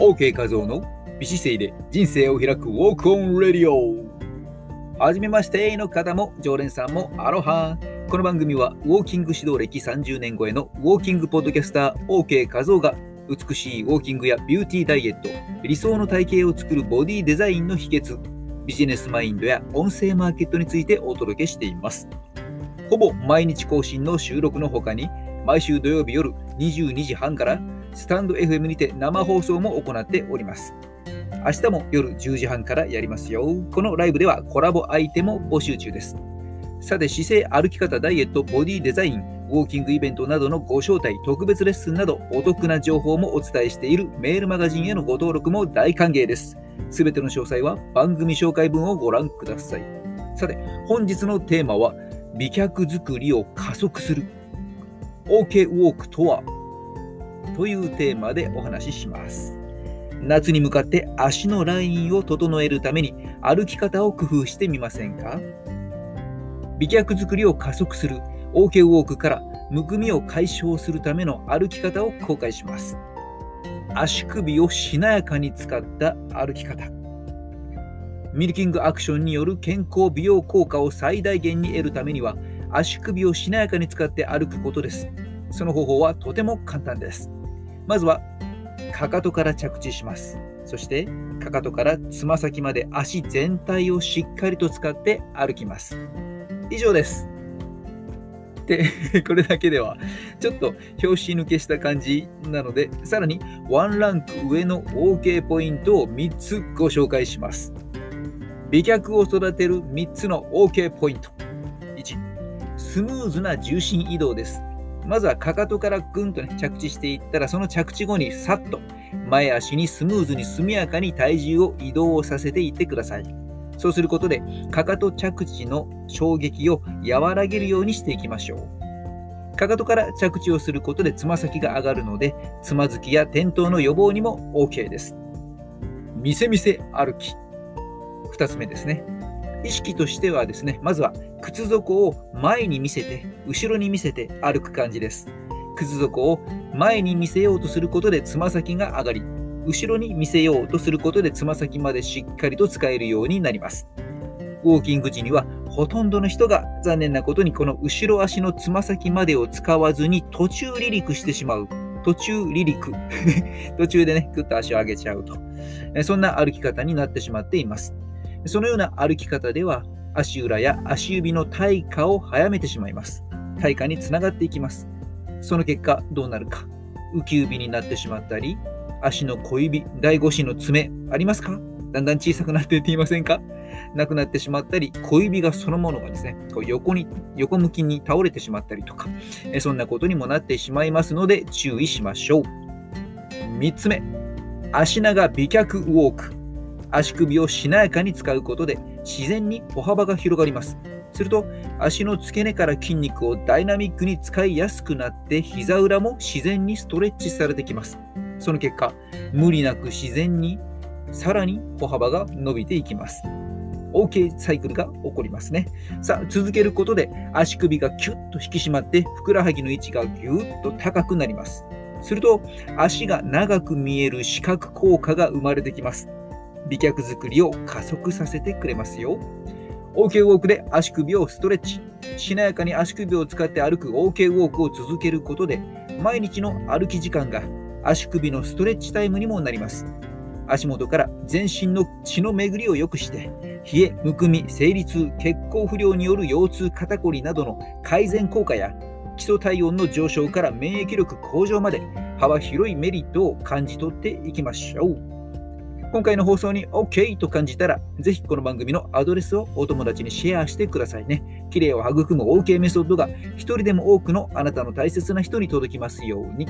OK 画像の美姿勢で人生を開くウォークオンレディオ。はじめましての方も常連さんもアロハ。この番組はウォーキング指導歴30年超えのウォーキングポッドキャスター OK 画像が美しいウォーキングやビューティーダイエット理想の体型を作るボディデザインの秘訣ビジネスマインドや音声マーケットについてお届けしています。ほぼ毎日更新の収録の他に毎週土曜日夜22時半からスタンド FM にて生放送も行っております。明日も夜10時半からやりますよ。このライブではコラボ相手も募集中です。さて、姿勢、歩き方、ダイエット、ボディデザイン、ウォーキングイベントなどのご招待、特別レッスンなどお得な情報もお伝えしているメールマガジンへのご登録も大歓迎です。すべての詳細は番組紹介文をご覧ください。さて、本日のテーマは、美脚作りを加速する。OK ウォークとはというテーマでお話しします。夏に向かって足のラインを整えるために歩き方を工夫してみませんか？美脚作りを加速する OK ウォークからむくみを解消するための歩き方を公開します。足首をしなやかに使った歩き方。ミルキングアクションによる健康美容効果を最大限に得るためには足首をしなやかに使って歩くことです。その方法はとても簡単です。まずは、かかとから着地します。そして、かかとからつま先まで足全体をしっかりと使って歩きます。以上です。で、これだけではちょっと拍子抜けした感じなので、さらにワンランク上の OK ポイントを3つご紹介します。美脚を育てる3つの OK ポイント。1、スムーズな重心移動です。まずはかかとからぐんと、ね、着地していったら、その着地後にさっと前足にスムーズに速やかに体重を移動させていってください。そうすることで、かかと着地の衝撃を和らげるようにしていきましょう。かかとから着地をすることでつま先が上がるので、つまずきや転倒の予防にも OK です。みせみせ歩き。2つ目ですね。意識としてはですね、まずは靴底を前に見せて、後ろに見せて歩く感じです。靴底を前に見せようとすることでつま先が上がり、後ろに見せようとすることでつま先までしっかりと使えるようになります。ウォーキング時にはほとんどの人が残念なことにこの後ろ足のつま先までを使わずに途中離陸してしまう。途中離陸。途中でね、ぐっと足を上げちゃうと。そんな歩き方になってしまっています。そのような歩き方では、足裏や足指の退化を早めてしまいます。退化につながっていきます。その結果、どうなるか。浮き指になってしまったり、足の小指、第5子の爪、ありますか？だんだん小さくなっていっていませんか？なくなってしまったり、小指がそのものがですね、こう横に、横向きに倒れてしまったりとか、そんなことにもなってしまいますので注意しましょう。3つ目、足長美脚ウォーク。足首をしなやかに使うことで自然に歩幅が広がります。すると足の付け根から筋肉をダイナミックに使いやすくなって膝裏も自然にストレッチされてきます。その結果、無理なく自然にさらに歩幅が伸びていきます。OK サイクルが起こりますね。さあ、続けることで足首がキュッと引き締まってふくらはぎの位置がぎゅっと高くなります。すると足が長く見える視覚効果が生まれてきます。美脚作りを加速させてくれますよ。OK ウォークで足首をストレッチ。しなやかに足首を使って歩く OK ウォークを続けることで、毎日の歩き時間が足首のストレッチタイムにもなります。足元から全身の血の巡りを良くして、冷え、むくみ、生理痛、血行不良による腰痛、肩こりなどの改善効果や、基礎体温の上昇から免疫力向上まで幅広いメリットを感じ取っていきましょう。今回の放送に OK と感じたら、ぜひこの番組のアドレスをお友達にシェアしてくださいね。綺麗を育む OK メソッドが一人でも多くのあなたの大切な人に届きますように。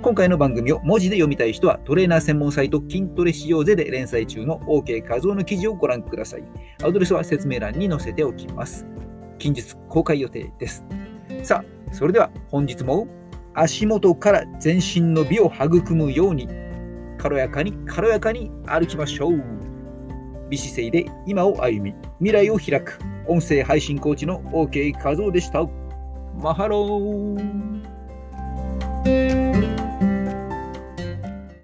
今回の番組を文字で読みたい人はトレーナー専門サイト筋トレしようぜで連載中の OK 画像の記事をご覧ください。アドレスは説明欄に載せておきます。近日公開予定です。さあ、それでは本日も足元から全身の美を育むように軽やかに軽やかに歩きましょう。美姿勢で今を歩み未来を開く。音声配信コーチの OK 和夫でした。マハロー。